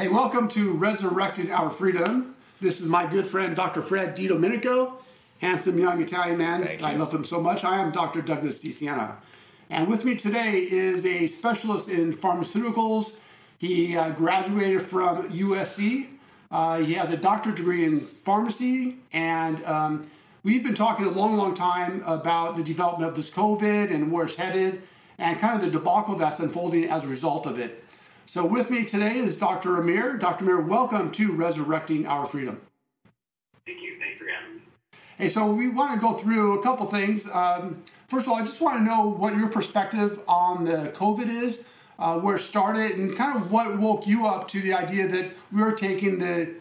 Hey, welcome to Resurrected Our Freedom. This is my good friend, Dr. Fred DiDomenico, handsome young Italian man. Thank you. I love him so much. I am Dr. Douglas DeSiena. And with me today is a specialist in pharmaceuticals. He uh, graduated from USC. Uh, he has a doctorate degree in pharmacy. And um, we've been talking a long, long time about the development of this COVID and where it's headed and kind of the debacle that's unfolding as a result of it. So with me today is Dr. Amir. Dr. Amir, welcome to Resurrecting Our Freedom. Thank you. Thanks for having me. Hey, so we want to go through a couple things. Um, first of all, I just want to know what your perspective on the COVID is, uh, where it started, and kind of what woke you up to the idea that we are taking the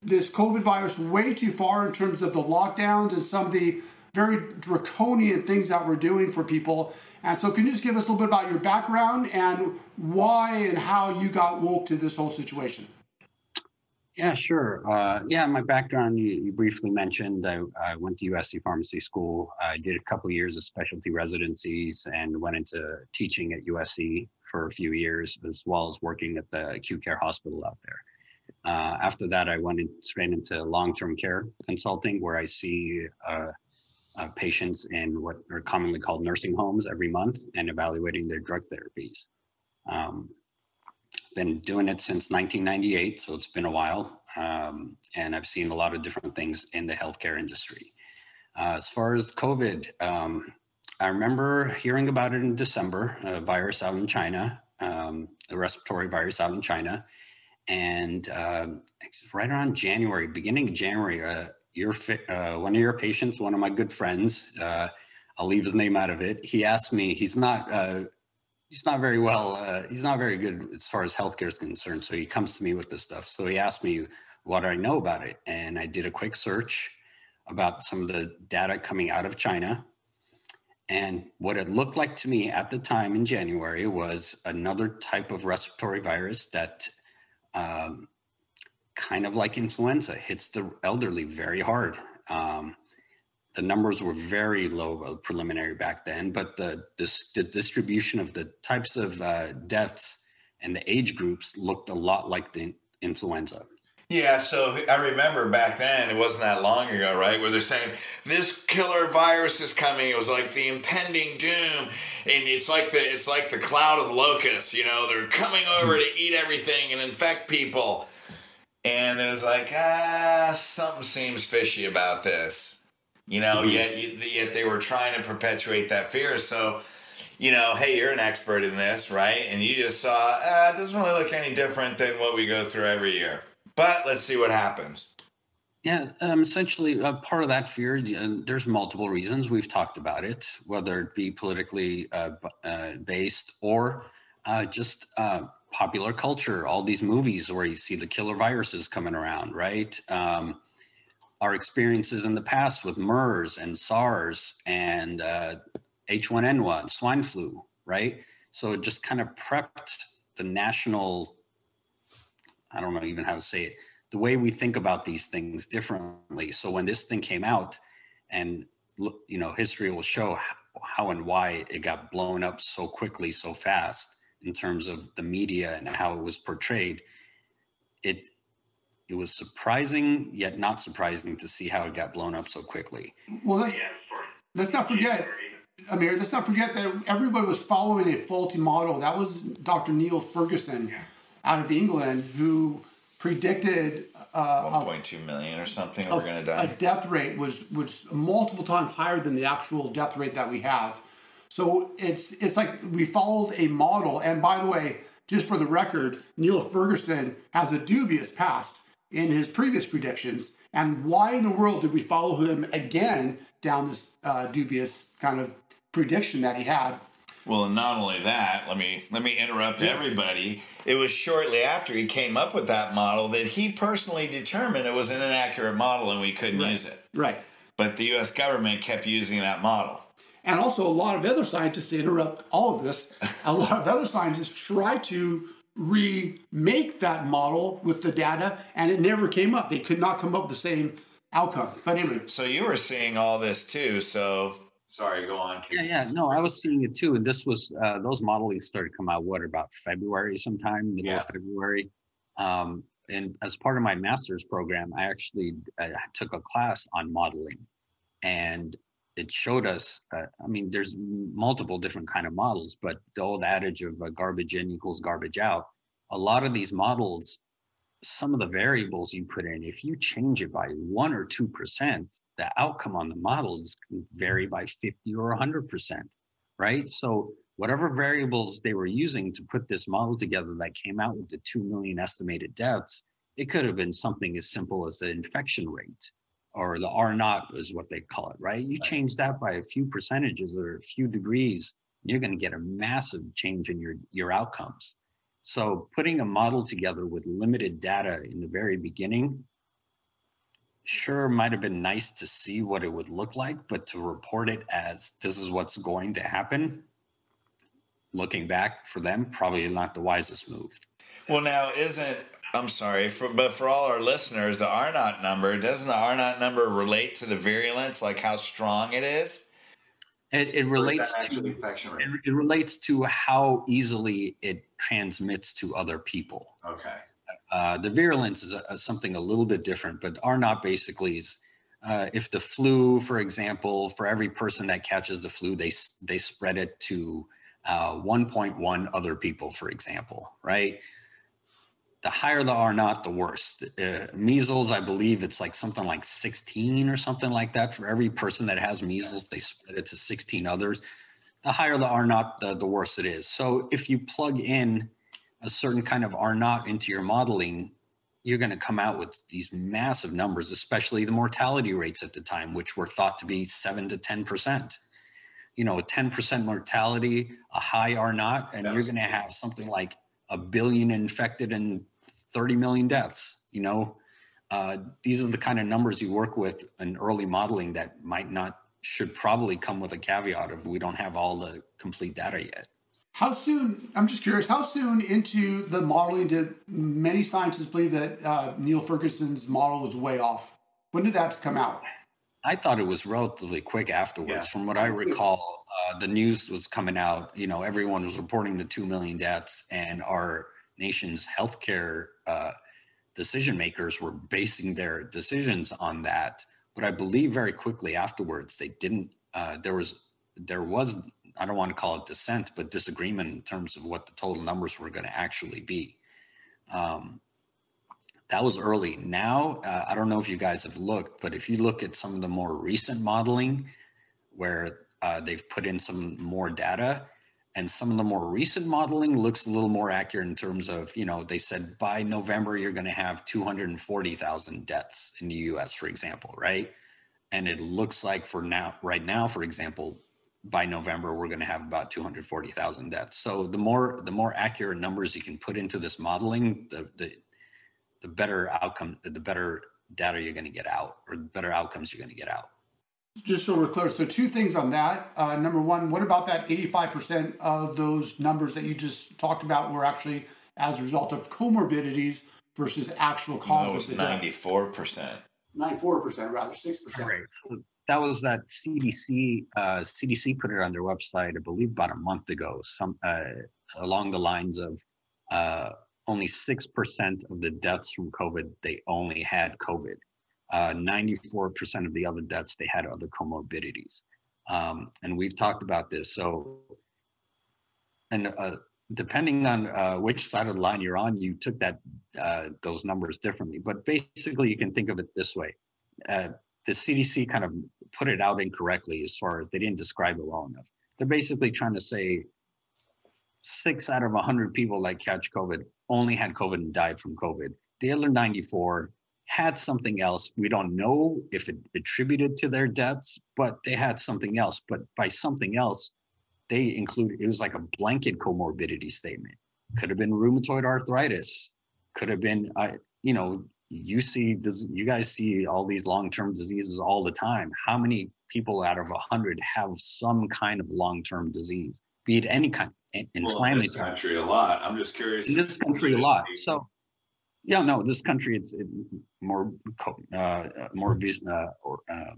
this COVID virus way too far in terms of the lockdowns and some of the very draconian things that we're doing for people. And so, can you just give us a little bit about your background and why and how you got woke to this whole situation? Yeah, sure. Uh, yeah, my background you, you briefly mentioned. I, I, went to USC Pharmacy School. I did a couple years of specialty residencies and went into teaching at USC for a few years, as well as working at the acute care hospital out there. Uh, after that, I went in, straight into long-term care consulting, where I see uh, uh, patients in what are commonly called nursing homes every month and evaluating their drug therapies. Um, been doing it since 1998, so it's been a while. Um, and I've seen a lot of different things in the healthcare industry. Uh, as far as COVID, um, I remember hearing about it in December, a virus out in China, um, a respiratory virus out in China. And uh, right around January, beginning of January, uh, your uh, one of your patients, one of my good friends, uh, I'll leave his name out of it. He asked me, he's not uh, he's not very well. Uh, he's not very good as far as healthcare is concerned. So he comes to me with this stuff. So he asked me what I know about it, and I did a quick search about some of the data coming out of China. And what it looked like to me at the time in January was another type of respiratory virus that, um, kind of like influenza, hits the elderly very hard. Um, the numbers were very low uh, preliminary back then, but the, the, the distribution of the types of uh, deaths and the age groups looked a lot like the influenza. Yeah, so I remember back then, it wasn't that long ago, right? Where they're saying this killer virus is coming. It was like the impending doom, and it's like the it's like the cloud of locusts. You know, they're coming over to eat everything and infect people. And it was like, ah, something seems fishy about this. You know, mm-hmm. yet yet they were trying to perpetuate that fear. So, you know, hey, you're an expert in this, right? And you just saw, ah, it doesn't really look any different than what we go through every year. But let's see what happens. Yeah, um, essentially, uh, part of that fear, uh, there's multiple reasons. We've talked about it, whether it be politically uh, uh based or uh, just uh, popular culture, all these movies where you see the killer viruses coming around, right? Um, our experiences in the past with MERS and SARS and H1N1, swine flu, right? So it just kind of prepped the national I don't know even how to say it, the way we think about these things differently. So when this thing came out, and you know, history will show how and why it got blown up so quickly, so fast in terms of the media and how it was portrayed. It it was surprising yet not surprising to see how it got blown up so quickly. Well, let's, let's not forget. Amir, let's not forget that everybody was following a faulty model. That was Dr. Neil Ferguson. Yeah out of England who predicted uh, 1.2 million or something we're going to die. A death rate was was multiple times higher than the actual death rate that we have. So it's it's like we followed a model. And by the way, just for the record, Neil Ferguson has a dubious past in his previous predictions. And why in the world did we follow him again down this uh, dubious kind of prediction that he had? Well, and not only that, let me let me interrupt yes. everybody. It was shortly after he came up with that model that he personally determined it was an inaccurate model and we couldn't right. use it. Right. But the US government kept using that model. And also a lot of other scientists to interrupt all of this, a lot of other scientists try to remake that model with the data and it never came up. They could not come up with the same outcome. But anyway. So you were seeing all this too, so Sorry, go on. Yeah, yeah. No, I was seeing it too. And this was, uh, those modelings started to come out, what, about February sometime, middle yeah. of February. Um, and as part of my master's program, I actually uh, took a class on modeling, and it showed us. Uh, I mean, there's multiple different kind of models, but the old adage of uh, garbage in equals garbage out. A lot of these models, some of the variables you put in, if you change it by one or two percent, the outcome on the models can vary by fifty or hundred percent, right? So whatever variables they were using to put this model together that came out with the 2 million estimated deaths, it could have been something as simple as the infection rate or the R naught is what they call it, right? You change that by a few percentages or a few degrees, you're going to get a massive change in your, your outcomes. So putting a model together with limited data in the very beginning sure might have been nice to see what it would look like, but to report it as this is what's going to happen, looking back for them, probably not the wisest move. Well, now isn't I'm sorry, for, but for all our listeners, the R naught number doesn't the R naught number relate to the virulence, like how strong it is? It, it relates to infection it, it, relates to how easily it transmits to other people. Okay. Uh, the virulence is a, a, something a little bit different, but R naught basically is uh, if the flu, for example, for every person that catches the flu, they they spread it to uh, 1.1 other people, for example, right? The higher the R naught, the worse. Uh, measles, I believe it's like something like 16 or something like that. For every person that has measles, they spread it to 16 others. The higher the R naught, the, the worse it is. So if you plug in a certain kind of R naught into your modeling, you're going to come out with these massive numbers, especially the mortality rates at the time, which were thought to be seven to 10 percent you know, a 10% mortality, a high R naught, and you're going to have something like a billion infected and 30 million deaths. You know, uh, these are the kind of numbers you work with in early modeling that might not, should probably come with a caveat of we don't have all the complete data yet. How soon, I'm just curious, how soon into the modeling did many scientists believe that uh, Neil Ferguson's model was way off? When did that come out? I thought it was relatively quick afterwards. Yeah. From what I recall, uh, the news was coming out. You know, everyone was reporting the two million deaths, and our nation's healthcare uh, decision makers were basing their decisions on that. But I believe very quickly afterwards, they didn't. Uh, there was there was I don't want to call it dissent, but disagreement in terms of what the total numbers were going to actually be. Um, that was early. Now, uh, I don't know if you guys have looked, but if you look at some of the more recent modeling where uh, they've put in some more data and some of the more recent modeling looks a little more accurate in terms of, you know, they said by November, you're going to have 240,000 deaths in the US, for example, right? And it looks like for now, right now, for example, by November, we're going to have about 240,000 deaths. So the more, the more accurate numbers you can put into this modeling, the, the, the better outcome, the better data you're going to get out, or better outcomes you're going to get out. Just so we're clear, so two things on that. Uh, number one, what about that 85% of those numbers that you just talked about were actually as a result of comorbidities versus actual causes? No, 94%. 94%, rather, 6%. Right. So that was that CDC, uh, CDC put it on their website, I believe about a month ago, some uh, along the lines of uh, only 6% of the deaths from COVID, they only had COVID. Uh, 94% of the other deaths, they had other comorbidities. Um, and we've talked about this. So, and uh, depending on uh, which side of the line you're on, you took that uh, those numbers differently. But basically, you can think of it this way: uh, the CDC kind of put it out incorrectly as far as they didn't describe it well enough. They're basically trying to say six out of 100 people that catch COVID only had COVID and died from COVID. The other 94 had something else. We don't know if it attributed to their deaths, but they had something else. But by something else, they include it was like a blanket comorbidity statement. Could have been rheumatoid arthritis. Could have been, uh, you know, you see, does you guys see all these long-term diseases all the time? How many people out of a hundred have some kind of long-term disease, be it any kind, inflammatory. Well, in this country, a lot. I'm just curious. In this country, a lot. So, yeah, no, this country, it's it, more, uh, more, uh, or, uh,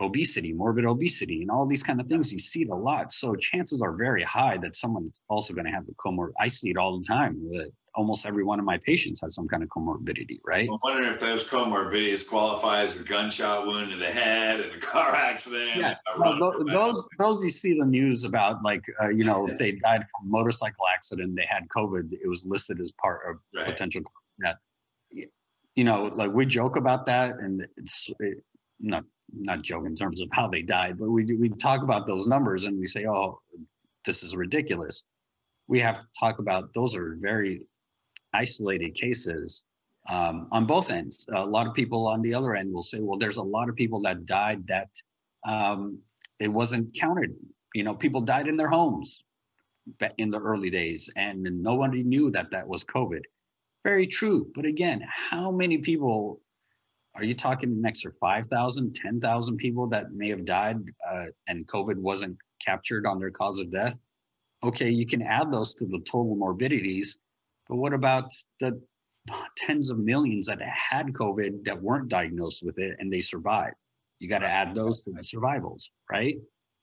obesity, morbid obesity, and all these kind of things. You see it a lot. So chances are very high that someone's also going to have the comorbid. I see it all the time. That almost every one of my patients has some kind of comorbidity, right? I'm wondering if those comorbidities qualify as a gunshot wound to the head and a car accident. Yeah, well, those, those, those you see the news about, like uh, you know, if they died from a motorcycle accident, they had COVID. It was listed as part of right. potential that. You know, like we joke about that, and it's it, not not joke in terms of how they died, but we we talk about those numbers and we say, oh, this is ridiculous. We have to talk about those are very isolated cases um, on both ends. A lot of people on the other end will say, well, there's a lot of people that died that um, it wasn't counted. You know, people died in their homes in the early days, and nobody knew that that was COVID. Very true. But again, how many people are you talking an extra 5,000, 10,000 people that may have died uh, and COVID wasn't captured on their cause of death? Okay, you can add those to the total morbidities, but what about the tens of millions that had COVID that weren't diagnosed with it and they survived? You got to add those to the survivals, right?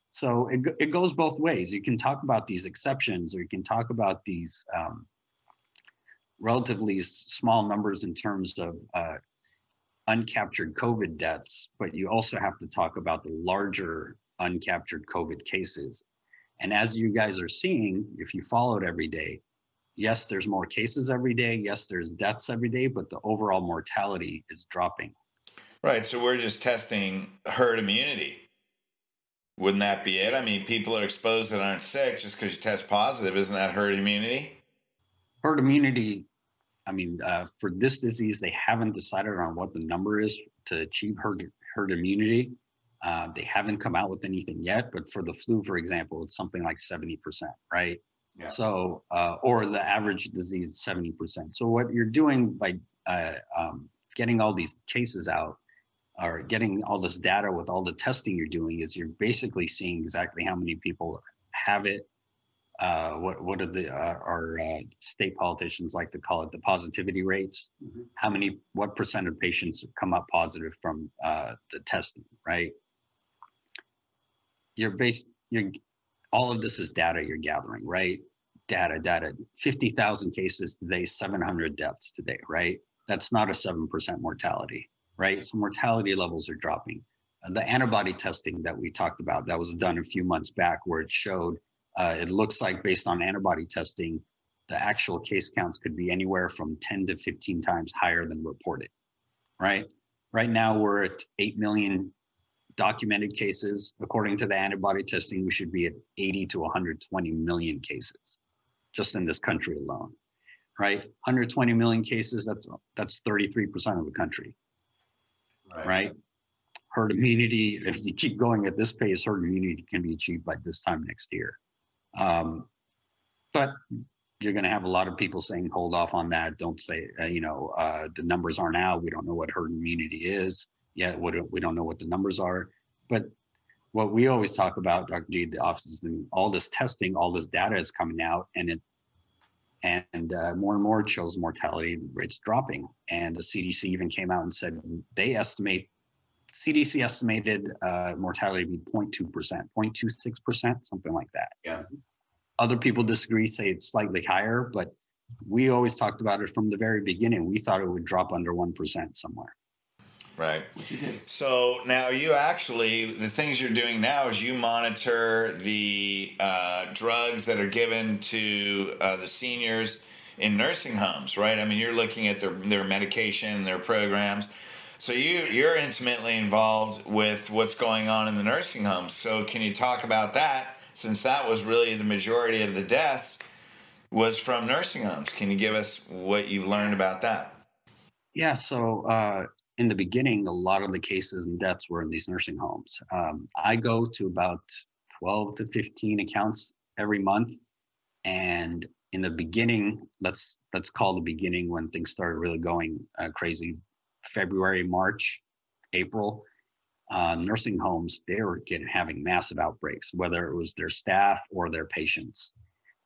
So it, it goes both ways. You can talk about these exceptions or you can talk about these um, relatively small numbers in terms of uh, uncaptured COVID deaths, but you also have to talk about the larger uncaptured COVID cases. And as you guys are seeing, if you follow it every day, yes, there's more cases every day. Yes, there's deaths every day, but the overall mortality is dropping. Right. So we're just testing herd immunity. Wouldn't that be it? I mean, people are exposed that aren't sick just because you test positive. Isn't that herd immunity? Herd immunity I mean, uh, for this disease, they haven't decided on what the number is to achieve herd, herd immunity. Uh, they haven't come out with anything yet, but for the flu, for example, it's something like 70%, right? Yeah. So, uh, or the average disease, 70%. So, what you're doing by uh, um, getting all these cases out or getting all this data with all the testing you're doing is you're basically seeing exactly how many people have it, uh, what what are the uh, our uh, state politicians like to call it the positivity rates? Mm-hmm. How many what percent of patients come up positive from uh, the testing? Right. You're based. You're all of this is data you're gathering, right? Data, data. Fifty thousand cases today, seven hundred deaths today, right? That's not a seven percent mortality, right? So mortality levels are dropping. the antibody testing that we talked about that was done a few months back, where it showed uh, it looks like based on antibody testing, the actual case counts could be anywhere from 10 to 15 times higher than reported, right? Right now, we're at 8 million documented cases. According to the antibody testing, we should be at 80 to 120 million cases just in this country alone, right? 120 million cases, that's, that's 33% of the country, right? right? Herd immunity, if you keep going at this pace, herd immunity can be achieved by this time next year. Um, but you're going to have a lot of people saying, hold off on that. Don't say, uh, you know, uh, the numbers aren't out. We don't know what herd immunity is yet. We don't, we don't know what the numbers are. But what we always talk about, Dr. G, the offices, and all this testing, all this data is coming out, and it and uh, more and more shows mortality rates dropping. And the CDC even came out and said they estimate CDC estimated uh, mortality to be 0.2%, 0.26%, something like that. Yeah. Other people disagree, say it's slightly higher, but we always talked about it from the very beginning. We thought it would drop under 1% somewhere. Right. So now you actually, the things you're doing now is you monitor the uh, drugs that are given to uh, the seniors in nursing homes, right? I mean, you're looking at their, their medication, their programs. So you you're intimately involved with what's going on in the nursing homes. So can you talk about that since that was really the majority of the deaths was from nursing homes? Can you give us what you've learned about that? Yeah, so uh, in the beginning, a lot of the cases and deaths were in these nursing homes. Um, I go to about 12 to 15 accounts every month, and in the beginning, let's let's call the beginning when things started really going uh, crazy February, March, April, uh, nursing homes, they were getting having massive outbreaks, whether it was their staff or their patients.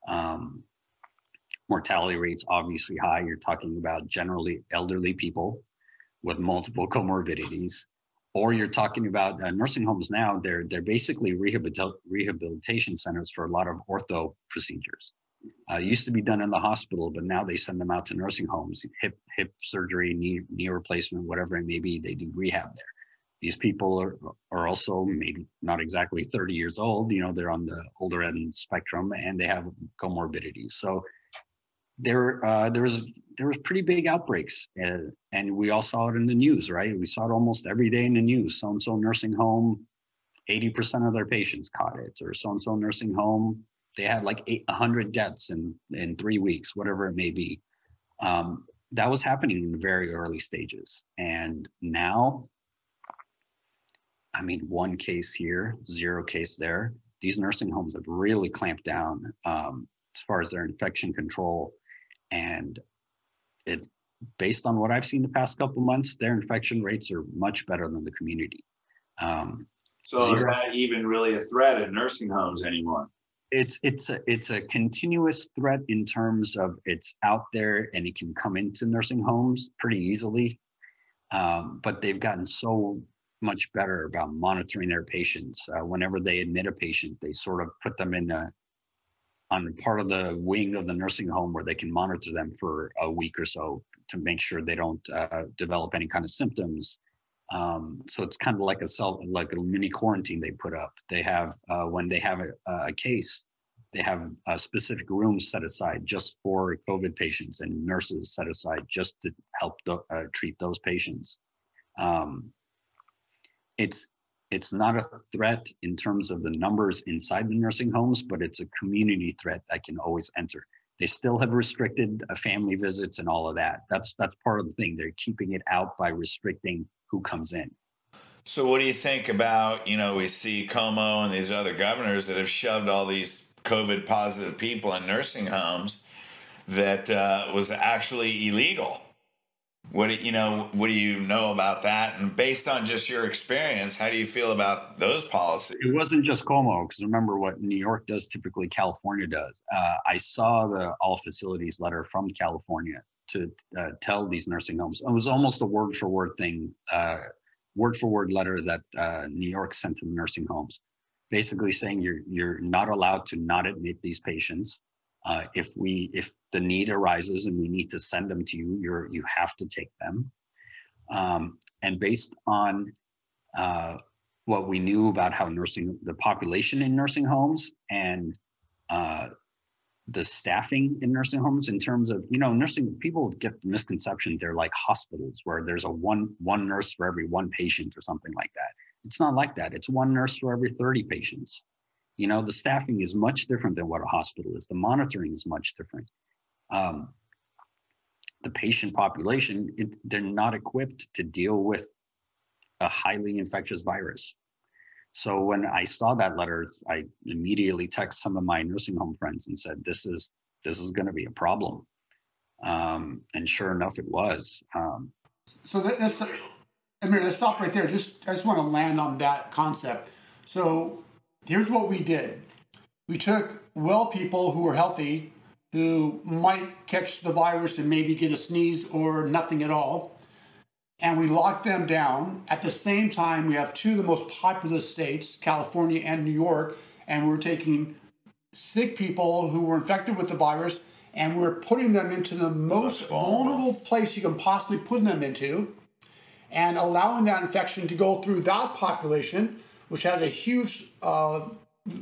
Um, mortality rates obviously high. You're talking about generally elderly people with multiple comorbidities. or you're talking about uh, nursing homes now. They're they're basically rehabil- rehabilitation centers for a lot of ortho procedures. Uh, used to be done in the hospital, but now they send them out to nursing homes, hip hip surgery, knee knee replacement, whatever it may be. They do rehab there. These people are are also maybe not exactly 30 years old. You know, they're on the older end spectrum, and they have comorbidities. So there uh, there was there was pretty big outbreaks, uh, and we all saw it in the news, right? We saw it almost every day in the news. So and so nursing home, 80% of their patients caught it, or so and so nursing home, they had like 800 deaths in in three weeks, whatever it may be. Um, that was happening in very early stages, and now, I mean, one case here, zero case there. These nursing homes have really clamped down um, as far as their infection control and it based on what I've seen the past couple months, their infection rates are much better than the community. Um, so zero, is that even really a threat in nursing homes anymore? It's it's a it's a continuous threat in terms of it's out there and it can come into nursing homes pretty easily. Um, but they've gotten so much better about monitoring their patients. Uh, whenever they admit a patient, they sort of put them in a on part of the wing of the nursing home where they can monitor them for a week or so to make sure they don't uh, develop any kind of symptoms. Um, so it's kind of like a self, like a mini quarantine they put up. They have uh, when they have a, a, case, they have a specific rooms set aside just for COVID patients and nurses set aside just to help the, uh, treat those patients. Um, it's it's not a threat in terms of the numbers inside the nursing homes, but it's a community threat that can always enter. They still have restricted uh, family visits and all of that. That's that's part of the thing. They're keeping it out by restricting who comes in. So, what do you think about you know we see Cuomo and these other governors that have shoved all these COVID positive people in nursing homes that uh, was actually illegal? What do you know? What do you know about that? And based on just your experience, how do you feel about those policies? It wasn't just Cuomo, because remember what New York does typically, California does. Uh, I saw the all facilities letter from California to uh, tell these nursing homes. It was almost a word for word thing, uh, word for word letter that uh, New York sent to the nursing homes, basically saying you're you're not allowed to not admit these patients. Uh, if we if the need arises and we need to send them to you, you're you have to take them. Um, and based on uh, what we knew about how nursing the population in nursing homes and uh, the staffing in nursing homes in terms of you know nursing people get the misconception they're like hospitals where there's a one one nurse for every one patient or something like that it's not like that it's one nurse for every 30 patients you know, the staffing is much different than what a hospital is. The monitoring is much different. Um, the patient population, it, they're not equipped to deal with a highly infectious virus. So when I saw that letter, I immediately text some of my nursing home friends and said, "This is this is going to be a problem." Um, and sure enough, it was. Um, so that's, i mean Let's stop right there. Just I just want to land on that concept. So here's what we did we took well people who were healthy, who might catch the virus and maybe get a sneeze or nothing at all, and we locked them down. At the same time, we have two of the most populous states, California and New York, and we're taking sick people who were infected with the virus and we're putting them into the most vulnerable place you can possibly put them into and allowing that infection to go through that population which has a huge uh,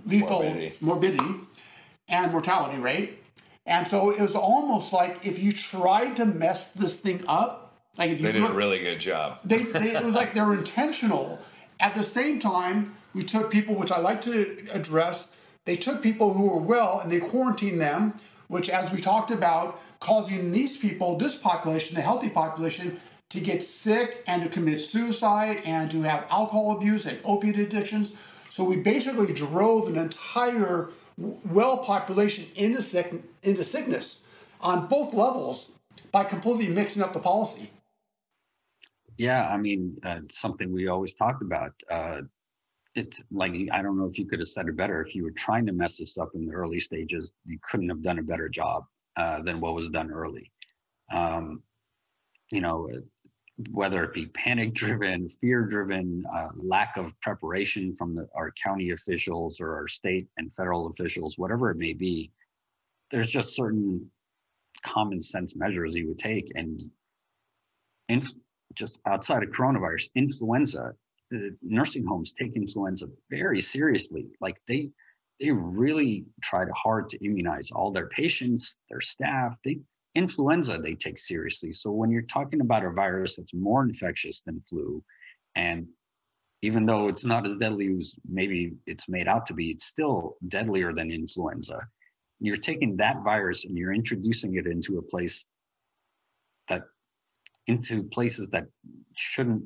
lethal morbidity. morbidity. and mortality rate. And so it was almost like if you tried to mess this thing up, like if you they did look, a really good job. They, they, it was like they were intentional. At the same time, we took people, which I like to address. They took people who were well and they quarantined them, which, as we talked about, causing these people, this population, the healthy population, to get sick and to commit suicide and to have alcohol abuse and opiate addictions. So we basically drove an entire well population into, sick, into sickness on both levels by completely mixing up the policy. Yeah, I mean, uh, something we always talked about. Uh, it's like I don't know if you could have said it better. If you were trying to mess this up in the early stages, you couldn't have done a better job uh, than what was done early. Um, you know, whether it be panic driven, fear driven, uh, lack of preparation from the, our county officials or our state and federal officials, whatever it may be, there's just certain common sense measures you would take. And inf- just outside of coronavirus, influenza, the nursing homes take influenza very seriously. Like they, they really tried hard to immunize all their patients, their staff. They influenza they take seriously. So when you're talking about a virus that's more infectious than flu, and even though it's not as deadly as maybe it's made out to be, it's still deadlier than influenza. You're taking that virus and you're introducing it into a place that into places that shouldn't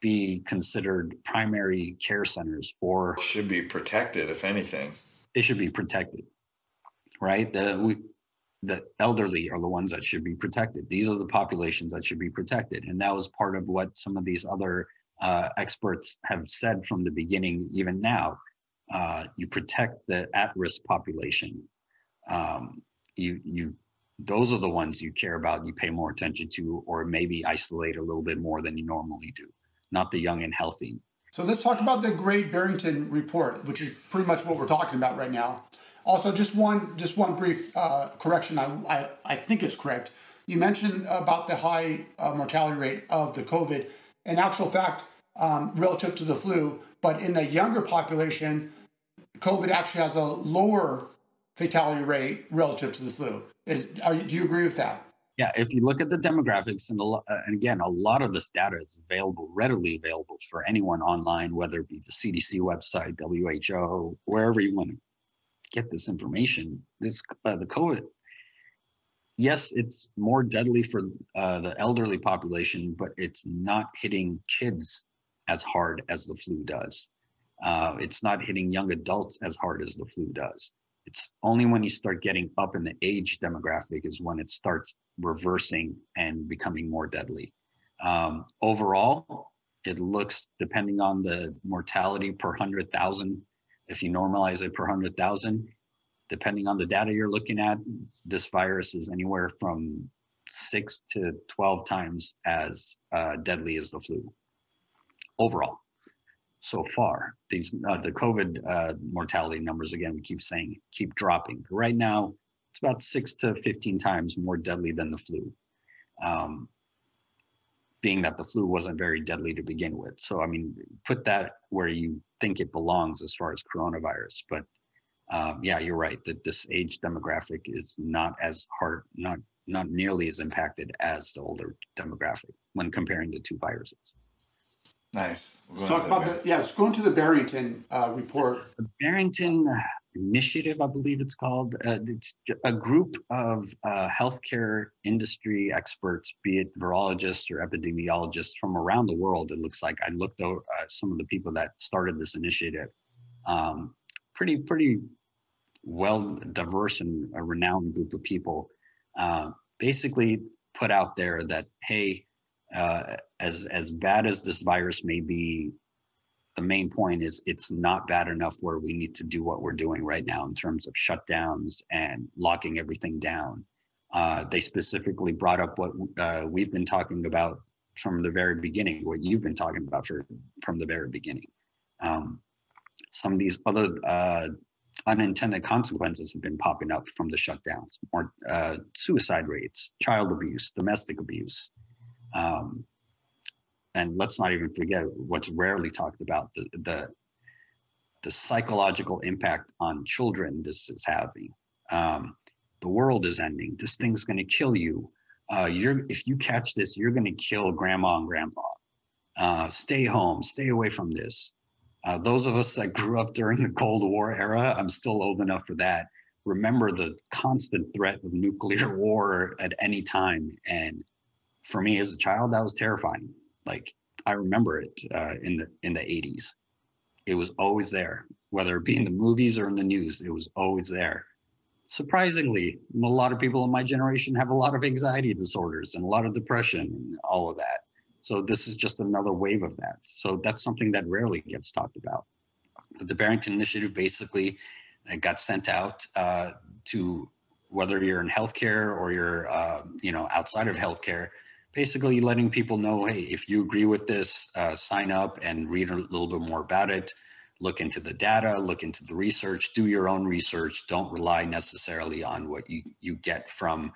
be considered primary care centers for Should be protected, if anything. they should be protected right? The we the elderly are the ones that should be protected. These are the populations that should be protected. And that was part of what some of these other uh, experts have said from the beginning even now. Uh, you protect the at-risk population. Um, you you those are the ones you care about you pay more attention to or maybe isolate a little bit more than you normally do not the young and healthy So let's talk about the Great Barrington Report, which is pretty much what we're talking about right now. Also, just one just one brief uh, correction. I, I I think it's correct. You mentioned about the high uh, mortality rate of the COVID. In actual fact, um, relative to the flu, but in the younger population, COVID actually has a lower fatality rate relative to the flu. Is are do you agree with that? Yeah, if you look at the demographics, and, lo- uh, and again, a lot of this data is available, readily available for anyone online, whether it be the CDC website, WHO, wherever you want to get this information. This uh, the COVID. Yes, it's more deadly for uh, the elderly population, but it's not hitting kids as hard as the flu does. Uh, it's not hitting young adults as hard as the flu does. It's only when you start getting up in the age demographic is when it starts reversing and becoming more deadly. Um, overall, it looks, depending on the mortality per 100,000, if you normalize it per 100,000, depending on the data you're looking at, this virus is anywhere from six to 12 times as uh, deadly as the flu overall so far. These uh, the COVID uh, mortality numbers again we keep saying keep dropping. Right now, it's about six to fifteen times more deadly than the flu. Um, being that the flu wasn't very deadly to begin with. So I mean, put that where you think it belongs as far as coronavirus. But um, yeah, you're right that this age demographic is not as hard, not not nearly as impacted as the older demographic when comparing the two viruses. Nice. We're Let's going talk to the about the yeah. Let's go into the Barrington uh, report. the Barrington Initiative, I believe it's called. Uh, it's a group of uh, healthcare industry experts, be it virologists or epidemiologists from around the world. It looks like I looked over uh, some of the people that started this initiative. Um, pretty, pretty well diverse and a renowned group of people. Uh, basically, put out there that hey, uh, as as bad as this virus may be, the main point is it's not bad enough where we need to do what we're doing right now in terms of shutdowns and locking everything down. Uh, they specifically brought up what uh, we've been talking about from the very beginning, what you've been talking about for, from the very beginning. Um, some of these other uh, unintended consequences have been popping up from the shutdowns, more uh, suicide rates, child abuse, domestic abuse. Um, and let's not even forget what's rarely talked about the the the psychological impact on children this is having. Um, the world is ending. This thing's going to kill you. Uh, you're if you catch this you're going to kill grandma and grandpa. Uh, stay home. Stay away from this. Uh, those of us that grew up during the cold war era i'm still old enough for that. Remember the constant threat of nuclear war at any time and for me as a child that was terrifying like I remember it uh, in the in the 80s. It was always there, whether it be in the movies or in the news. It was always there. Surprisingly, a lot of people in my generation have a lot of anxiety disorders and a lot of depression and all of that. So this is just another wave of that. So that's something that rarely gets talked about. But the Barrington Initiative basically uh, got sent out uh, to whether you're in healthcare or you're uh, you know outside of healthcare basically letting people know, hey, if you agree with this, uh, sign up and read a little bit more about it. Look into the data, look into the research, do your own research. Don't rely necessarily on what you, you get from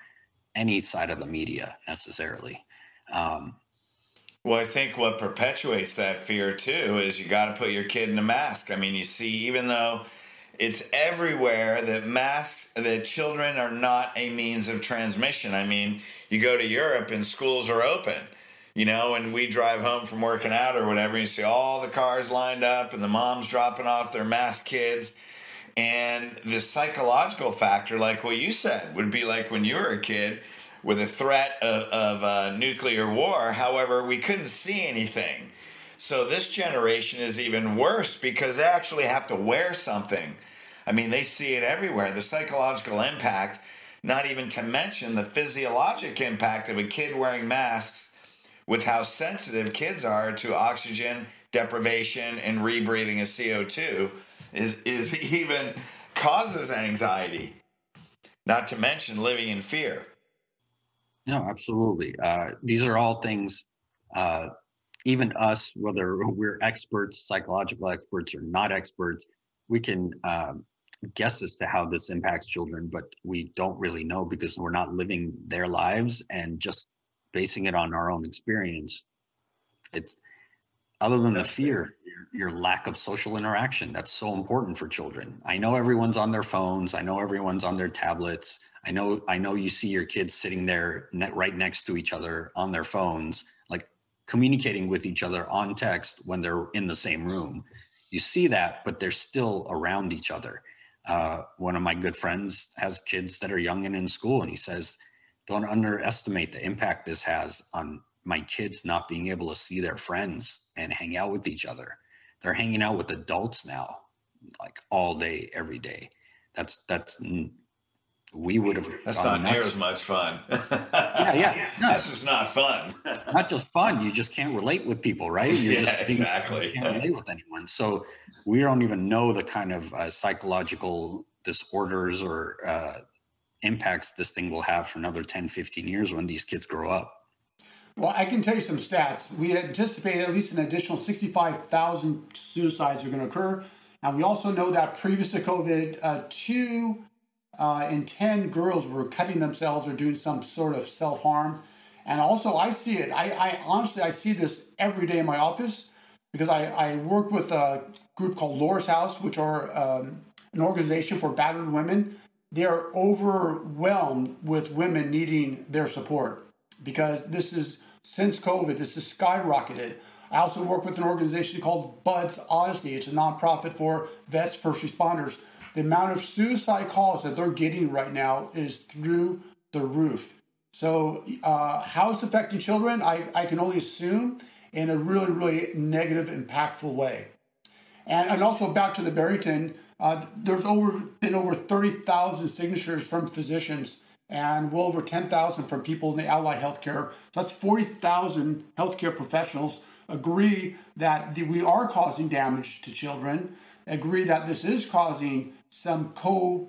any side of the media necessarily. Um, well, I think what perpetuates that fear too is you got to put your kid in a mask. I mean, you see, even though it's everywhere that masks, that children are not a means of transmission. I mean, you go to Europe and schools are open, you know, and we drive home from working out or whatever, you see all the cars lined up and the moms dropping off their masked kids. And the psychological factor, like what you said, would be like when you were a kid with a threat of, of uh, nuclear war. However, we couldn't see anything. So this generation is even worse because they actually have to wear something. I mean, they see it everywhere. The psychological impact, not even to mention the physiologic impact of a kid wearing masks with how sensitive kids are to oxygen deprivation and rebreathing of CO2 is, is even causes anxiety, not to mention living in fear. No, absolutely. Uh, these are all things uh, even us, whether we're experts, psychological experts, or not experts, we can um, guess as to how this impacts children, but we don't really know because we're not living their lives and just basing it on our own experience. It's other than the fear, your, your lack of social interaction. That's so important for children. I know everyone's on their phones. I know everyone's on their tablets. I know I know you see your kids sitting there net, right next to each other on their phones communicating with each other on text when they're in the same room. You see that, but they're still around each other. Uh, one of my good friends has kids that are young and in school, and he says, Don't underestimate the impact this has on my kids not being able to see their friends and hang out with each other. They're hanging out with adults now, like all day, every day. That's that's we would have. That's not near as much fun. yeah, yeah. No. That's just not fun. not just fun. You just can't relate with people, right? You're yeah, just exactly. You can't relate with anyone. So we don't even know the kind of uh, psychological disorders or uh, impacts this thing will have for another 10, 15 years when these kids grow up. Well, I can tell you some stats. We anticipate at least an additional 65,000 suicides are going to occur. And we also know that previous to COVID, uh, two uh, and 10 girls were cutting themselves or doing some sort of self-harm. And also i see it. I, I honestly i see this every day in my office because i, I work with a group called laura's house which are um, an organization for battered women. They're overwhelmed with women needing their support because this is since covid this has skyrocketed. I also work with an organization called buds odyssey. It's a nonprofit for vets first responders the amount of suicide calls that they're getting right now is through the roof. So, uh, how it's affecting children, I, I can only assume in a really, really negative, impactful way. And, and also back to the Barrington, uh, there's over been over 30,000 signatures from physicians and well over 10,000 from people in the allied healthcare. So that's 40,000 healthcare professionals agree that the, we are causing damage to children, agree that this is causing some co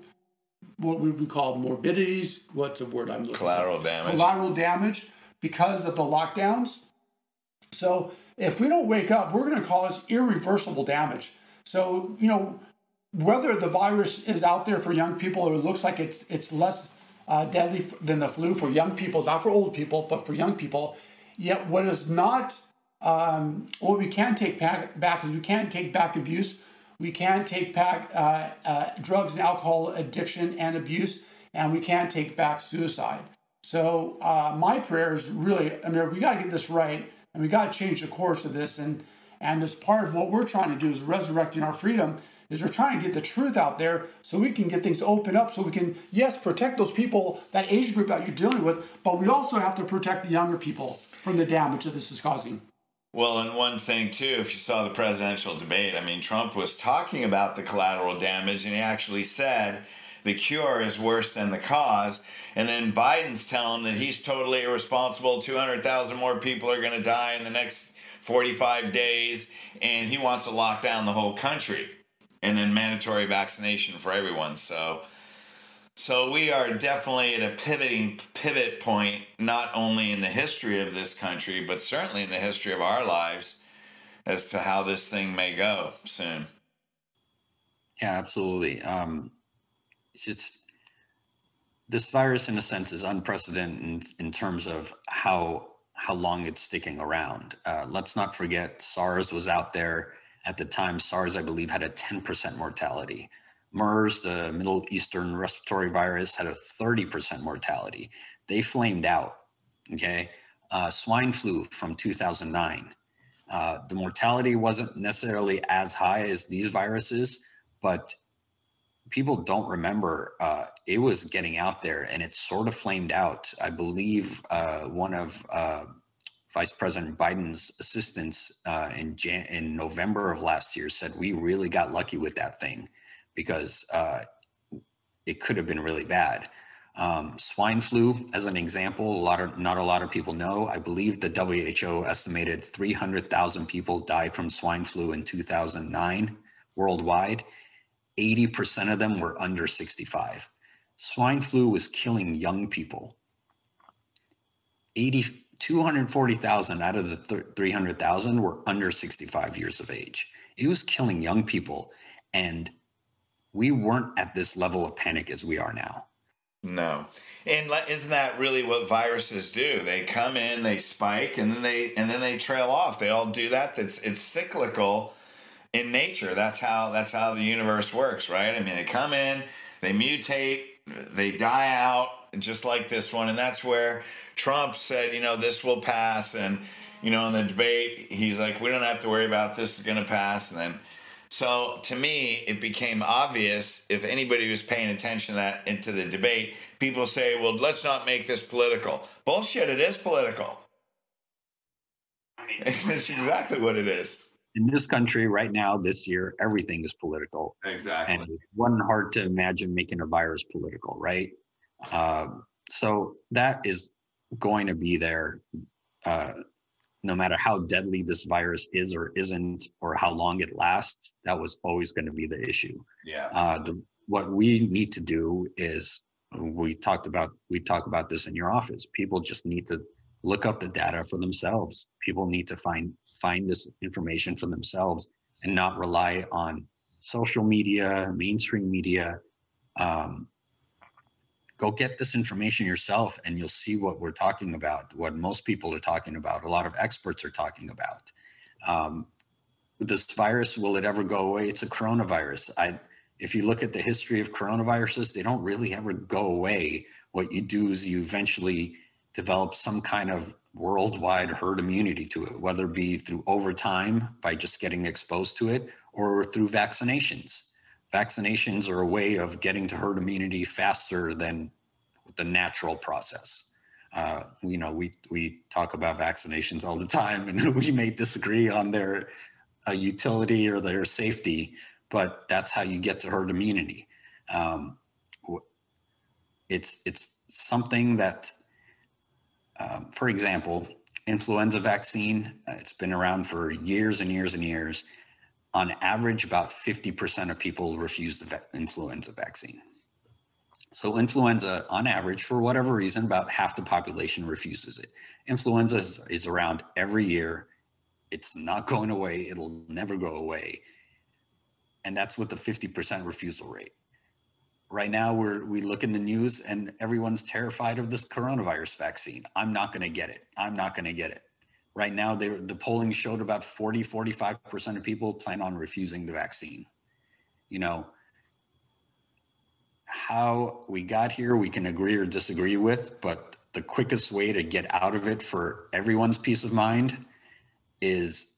what we would call morbidities. What's the word I'm looking collateral for? damage. Collateral damage because of the lockdowns. So if we don't wake up, we're going to cause irreversible damage. So you know whether the virus is out there for young people or it looks like it's it's less uh, deadly than the flu for young people, not for old people, but for young people. Yet what is not um, what we can take back, back is we can't take back abuse we can't take back uh, uh, drugs and alcohol addiction and abuse, and we can't take back suicide. So uh, my prayer is really, I mean, we got to get this right, and we got to change the course of this. And and as part of what we're trying to do is resurrecting our freedom. Is we're trying to get the truth out there so we can get things open up, so we can yes protect those people, that age group that you're dealing with, but we also have to protect the younger people from the damage that this is causing. Well, and one thing too, if you saw the presidential debate, I mean, Trump was talking about the collateral damage, and he actually said the cure is worse than the cause. And then Biden's telling that he's totally irresponsible. 200,000 more people are going to die in the next 45 days, and he wants to lock down the whole country and then mandatory vaccination for everyone. So So we are definitely at a pivoting pivot point, not only in the history of this country, but certainly in the history of our lives, as to how this thing may go soon. Yeah, absolutely. Um, it's just this virus, in a sense, is unprecedented in, in terms of how how long it's sticking around. Uh, let's not forget SARS was out there at the time. SARS, I believe, had a 10% mortality. MERS, the Middle Eastern respiratory virus, had a 30% mortality. They flamed out. Okay. Uh, swine flu from 2009. Uh, the mortality wasn't necessarily as high as these viruses, but people don't remember uh, it was getting out there and it sort of flamed out. I believe uh, one of uh, Vice President Biden's assistants uh, in Jan- in November of last year said we really got lucky with that thing because uh, it could have been really bad. Um, swine flu, as an example, a lot of not a lot of people know. I believe the WHO estimated 300,000 people died from swine flu in 2009 worldwide. 80% of them were under 65. Swine flu was killing young people. 80, 240,000 out of the 300,000 were under 65 years of age. It was killing young people. And we weren't at this level of panic as we are now. No. And isn't that really what viruses do? They come in, they spike, and then they and then they trail off. They all do that. That's it's cyclical in nature. That's how that's how the universe works, right? I mean, they come in, they mutate, they die out, just like this one, and that's where Trump said, you know, this will pass, and you know, in the debate, he's like, we don't have to worry about this is going to pass, and then. So to me, it became obvious if anybody was paying attention to that into the debate, people say, "Well, let's not make this political." Bullshit! It is political. I mean, it's exactly what it is in this country right now, this year, everything is political. Exactly. And it's one hard to imagine making a virus political, right? Um, so that is going to be there uh, no matter how deadly this virus is or isn't, or how long it lasts. That was always going to be the issue. Yeah. Uh, the, what we need to do is we talked about we talk about this in your office. People just need to look up the data for themselves. People need to find find this information for themselves and not rely on social media, mainstream media. Um, go get this information yourself and you'll see what we're talking about, what most people are talking about, a lot of experts are talking about. Um, this virus, will it ever go away? It's a coronavirus. I, if you look at the history of coronaviruses, they don't really ever go away. What you do is you eventually develop some kind of worldwide herd immunity to it, whether it be through overtime by just getting exposed to it or through vaccinations. Vaccinations are a way of getting to herd immunity faster than the natural process. Uh, you know, we we talk about vaccinations all the time, and we may disagree on their uh, utility or their safety, but that's how you get to herd immunity. Um, it's it's something that um, for example, influenza vaccine, uh, it's been around for years and years and years. On average, about 50% of people refuse the influenza vaccine. So, influenza, on average, for whatever reason, about half the population refuses it. Influenza is, is around every year. It's not going away, it'll never go away. And that's with the 50% refusal rate right now we're we look in the news and everyone's terrified of this coronavirus vaccine i'm not going to get it i'm not going to get it right now they, the polling showed about 40 45% of people plan on refusing the vaccine. You know how we got here we can agree or disagree with but the quickest way to get out of it for everyone's peace of mind is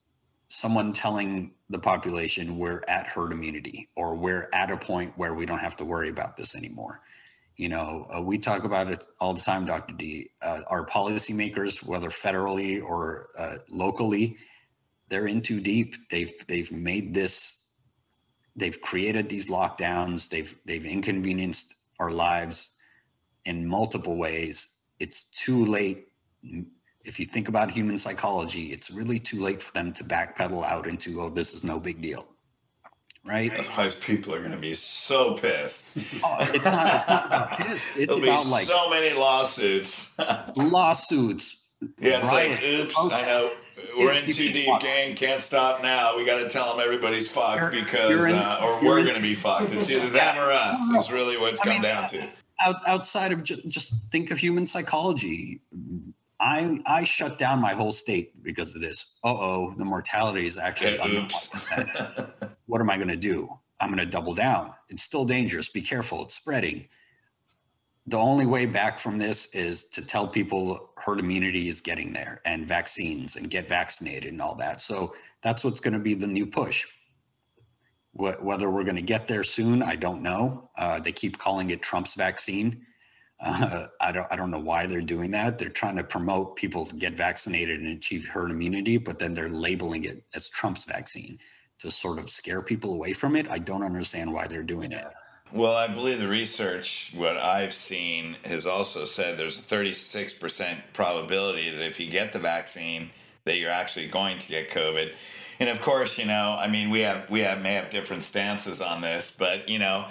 someone telling the population we're at herd immunity or we're at a point where we don't have to worry about this anymore you know uh, we talk about it all the time dr d. Uh, our policymakers whether federally or uh, locally they're in too deep. They've they've made this they've created these lockdowns. They've they've inconvenienced our lives in multiple ways. It's too late. If you think about human psychology, it's really too late for them to backpedal out into, oh, this is no big deal. Right? Otherwise, people are going to be so pissed. Oh, it's not, it's not about pissed. It's There'll be like so many lawsuits. lawsuits. yeah, it's riot, like, oops, protest. I know we're in too deep, gang. Can't stop now. We got to tell them everybody's fucked You're- because, you're in- uh, or we're going to be fucked. It's either them or us. Is really what it's I come mean, down to. Out, outside of just, just think of human psychology. I I shut down my whole state because of this. Uh oh, the mortality is actually Yeah, oops. 1%. What am I going to do? I'm going to double down. It's still dangerous. Be careful. It's spreading. The only way back from this is to tell people herd immunity is getting there and vaccines and get vaccinated and all that. So that's what's going to be the new push. Wh- Whether we're going to get there soon, I don't know. Uh, they keep calling it Trump's vaccine. Uh, I don't. I don't know why they're doing that. They're trying to promote people to get vaccinated and achieve herd immunity, but then they're labeling it as Trump's vaccine to sort of scare people away from it. I don't understand why they're doing it. Well, I believe the research, what I've seen, has also said there's a 36% probability that if you get the vaccine, that you're actually going to get COVID. And of course, you know, I mean, we have we have may have different stances on this, but you know,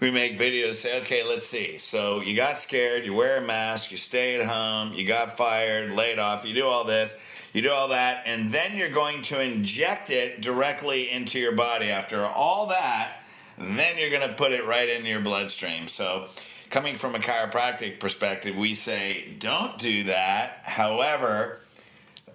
we make videos say, okay, let's see. So you got scared, you wear a mask, you stay at home, you got fired, laid off, you do all this, you do all that, and then you're going to inject it directly into your body after all that then you're going to put it right into your bloodstream. So, coming from a chiropractic perspective, we say don't do that. However,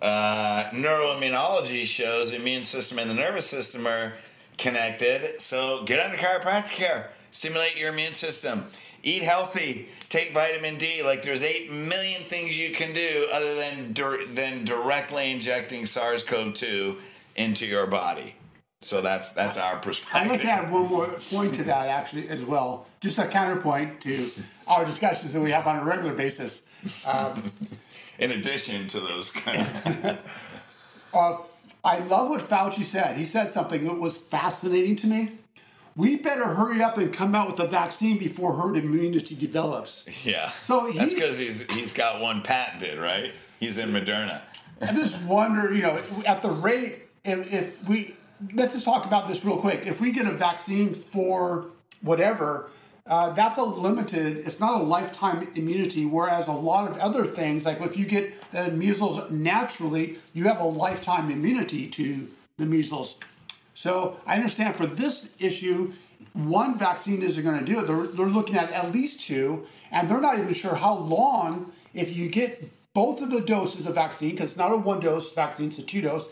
uh, neuroimmunology shows the immune system and the nervous system are connected. So, get under chiropractic care, stimulate your immune system. Eat healthy. Take vitamin D. Like there's eight million things you can do other than dir- than directly injecting SARS-CoV-2 into your body. So that's that's our perspective. I'd like to add one more point to that actually as well, just a counterpoint to our discussions that we have on a regular basis. Um, in addition to those kind of uh, I love what Fauci said. He said something that was fascinating to me. We better hurry up and come out with a vaccine before herd immunity develops. yeah. So that's because he's he's got one patented, right? He's in Moderna. I just wonder, you know, at the rate, if, if we, let's just talk about this real quick. If we get a vaccine for whatever, uh, that's a limited, it's not a lifetime immunity. Whereas a lot of other things, like if you get the measles naturally, you have a lifetime immunity to the measles. So I understand for this issue, one vaccine isn't going to do it. They're, they're looking at at least two, and they're not even sure how long, if you get both of the doses of vaccine, because it's not a one dose vaccine, it's a two dose,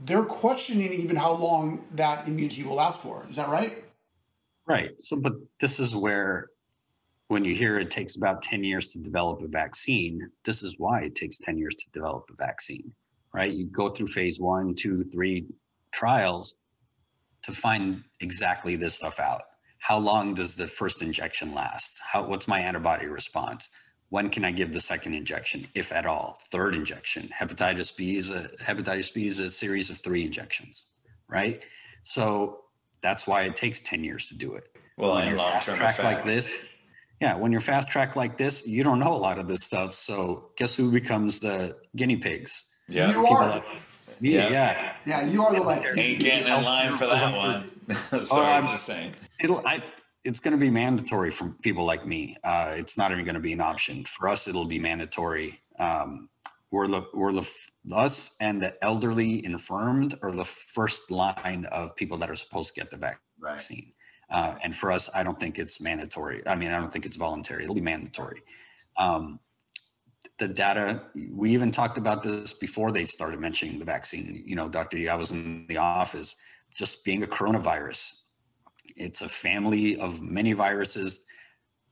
they're questioning even how long that immunity will last for. Is that right? Right. So, but this is where, when you hear it takes about 10 years to develop a vaccine, this is why it takes 10 years to develop a vaccine, right? You go through phase one, two, three trials to find exactly this stuff out. How long does the first injection last? How, what's my antibody response? When can I give the second injection, if at all? Third injection. Hepatitis B is a hepatitis B is a series of three injections, right? So that's why it takes 10 years to do it. Well, When you're fast track effects. like this, yeah, when you're fast track like this, you don't know a lot of this stuff. So guess who becomes the guinea pigs? Yeah. You are. that- yeah, Yeah. yeah. Yeah, you are the like. Ain't getting in line for that one. Sorry, Oh, I'm- just saying. It'll, I, it's going to be mandatory for people like me. Uh, it's not even going to be an option for us. It'll be mandatory. Um, we're the we're the us and the elderly infirmed are the first line of people that are supposed to get the vac- Right. vaccine. Uh, and for us, I don't think it's mandatory. I mean, I don't think it's voluntary. It'll be mandatory. Um, the data, we even talked about this before they started mentioning the vaccine. You know, Dr. I was in the office just being a coronavirus. It's a family of many viruses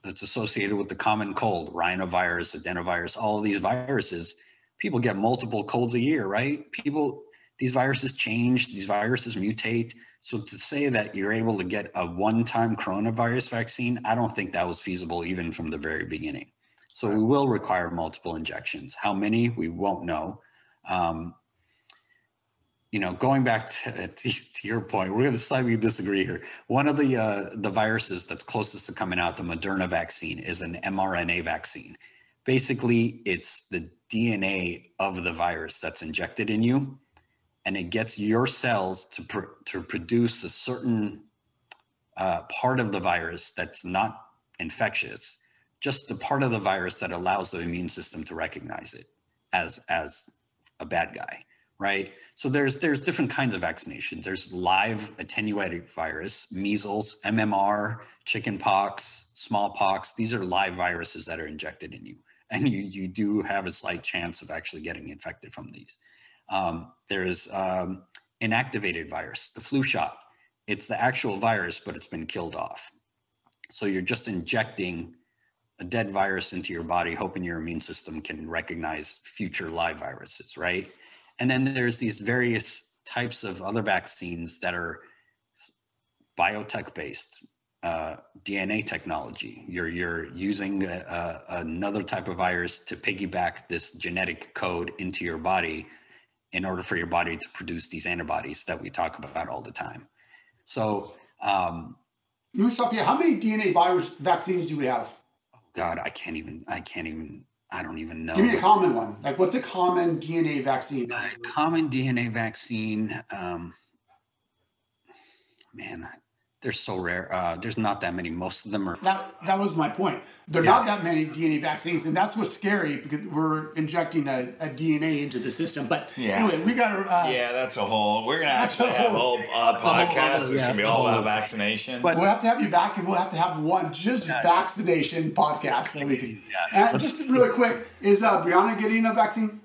that's associated with the common cold, rhinovirus, adenovirus, all of these viruses. People get multiple colds a year, right? People, these viruses change, these viruses mutate. So to say that you're able to get a one-time coronavirus vaccine, I don't think that was feasible even from the very beginning. So we will require multiple injections. How many, we won't know. Um, you know, going back to, to, your point, we're going to slightly disagree here. One of the uh, the viruses that's closest to coming out, the Moderna vaccine, is an mRNA vaccine. Basically, it's the DNA of the virus that's injected in you, and it gets your cells to pr- to produce a certain uh, part of the virus that's not infectious, just the part of the virus that allows the immune system to recognize it as as a bad guy, right? So there's there's different kinds of vaccinations. There's live attenuated virus, measles, MMR, chickenpox, smallpox. These are live viruses that are injected in you, and you you do have a slight chance of actually getting infected from these. Um, there's um, inactivated virus, the flu shot. It's the actual virus, but it's been killed off. So you're just injecting a dead virus into your body, hoping your immune system can recognize future live viruses, right? And then there's these various types of other vaccines that are biotech based, uh, DNA technology. You're you're using a, a, another type of virus to piggyback this genetic code into your body in order for your body to produce these antibodies that we talk about all the time. So, um, let me stop. How many DNA virus vaccines do we have? God, I can't even. I can't even. I don't even know. Give me a common one. Like, what's a common DNA vaccine? A common DNA vaccine. Um, man, they're so rare. Uh, there's not that many. Most of them are. That that was my point. There are Yeah. not that many DNA vaccines, and that's what's scary because we're injecting a, a DNA into the system. But Yeah. anyway, we got to. Uh, Yeah, that's a whole. We're gonna That's actually a have a whole- whole uh, podcast. other- It's yeah, gonna be all about vaccination. But- We'll have to have you back, and we'll have to have one just vaccination podcast so we can. Yeah. And just really quick, is uh, Brianna getting a vaccine?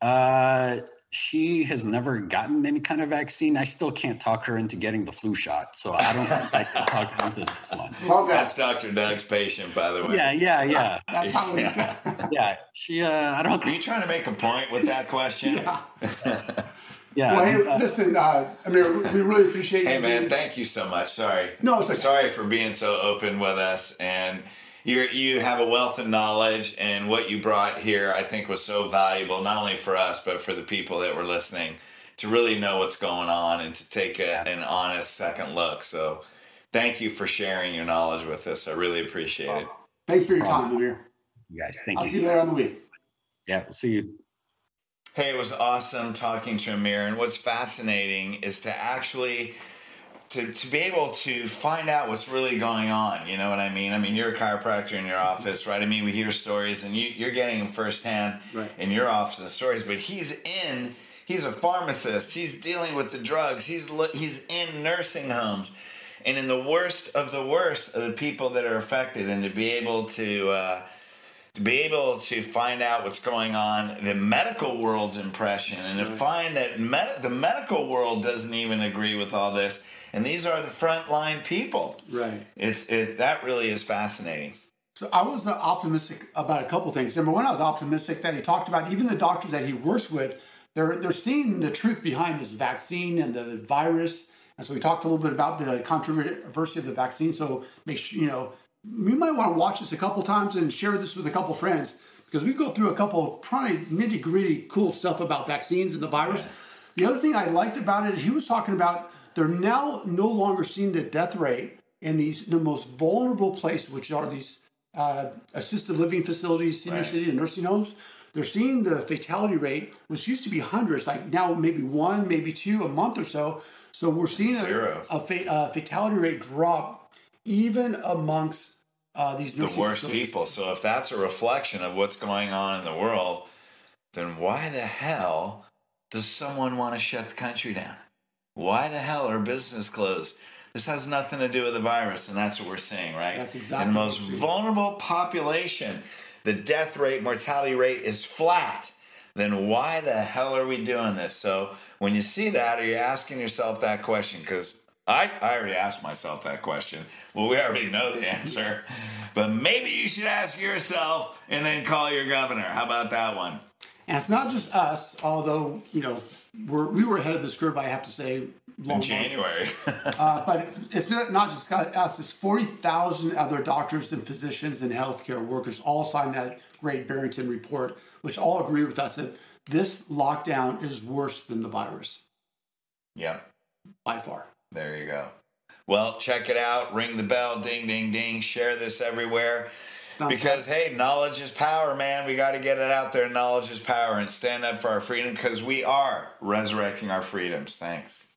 Uh, she has never gotten any kind of vaccine. I still can't talk her into getting the flu shot, so I don't think I can talk her into this one. Love that's. Dr. Doug's patient, by the way. Yeah, yeah, yeah, That's how we. Yeah. yeah. She, uh, I don't. Are you trying to make a point with that question? Yeah. Yeah, Well, hey, uh, listen, uh, mean, we really appreciate Hey you. man, being- thank you so much. Sorry. No, it's okay. Sorry for being so open with us and you you have a wealth of knowledge and what you brought here I think was so valuable not only for us but for the people that were listening to really know what's going on and to take a, an honest second look. So thank you for sharing your knowledge with us. I really appreciate it. Thanks for your time, Amir. you guys, thank I'll you. see you later on the week. Yeah, we'll see you. Hey, it was awesome talking to Amir. And what's fascinating is to actually to, to be able to find out what's really going on. You know what I mean? I mean, you're a chiropractor in your office, right? I mean, we hear stories and you, you're getting them firsthand Right. in your office, the stories, but he's in, he's a pharmacist. He's dealing with the drugs. he's, he's in nursing homes. And in the worst of the worst of the people that are affected, and to be able to, uh, to be able to find out what's going on, the medical world's impression, and to find that med- the medical world doesn't even agree with all this, and these are the frontline people. Right. It's it that really is fascinating. So I was uh, optimistic about a couple things. Number one, I was optimistic that he talked about even the doctors that he works with. They're they're seeing the truth behind this vaccine and the virus. And so we talked a little bit about the controversy of the vaccine. So make sure you know you might want to watch this a couple times and share this with a couple friends because we go through a couple probably nitty gritty cool stuff about vaccines and the virus. The other thing I liked about it, he was talking about they're now no longer seeing the death rate in these the most vulnerable places, which are these uh, assisted living facilities, senior Right. city, and nursing homes. They're seeing the fatality rate, which used to be hundreds, like now maybe one, maybe two a month or so. So we're seeing Zero. a, a fa- uh, fatality rate drop even amongst uh, these The worst people. So if that's a reflection of what's going on in the world, then why the hell does someone want to shut the country down? Why the hell are business closed? This has nothing to do with the virus, and that's what we're seeing, right? That's In exactly the most vulnerable population, the death rate, mortality rate is flat. Then why the hell are we doing this? So when you see that, are you asking yourself that question? Because I, I already asked myself that question. Well, we already know the answer. But maybe you should ask yourself and then call your governor. How about that one? And it's not just us, although you know we're we were ahead of this curve. I have to say, long In January. Uh, but it's not, just us. It's forty thousand other doctors and physicians and healthcare workers all signed that great Barrington report, which all agree with us that this lockdown is worse than the virus Yeah. by far. There you go. Well, check it out. Ring the bell. Ding, ding, ding. Share this everywhere. Sounds Because, hey, knowledge is power, man. We got to get it out there. Knowledge is power and stand up for our freedom because we are resurrecting our freedoms. Thanks.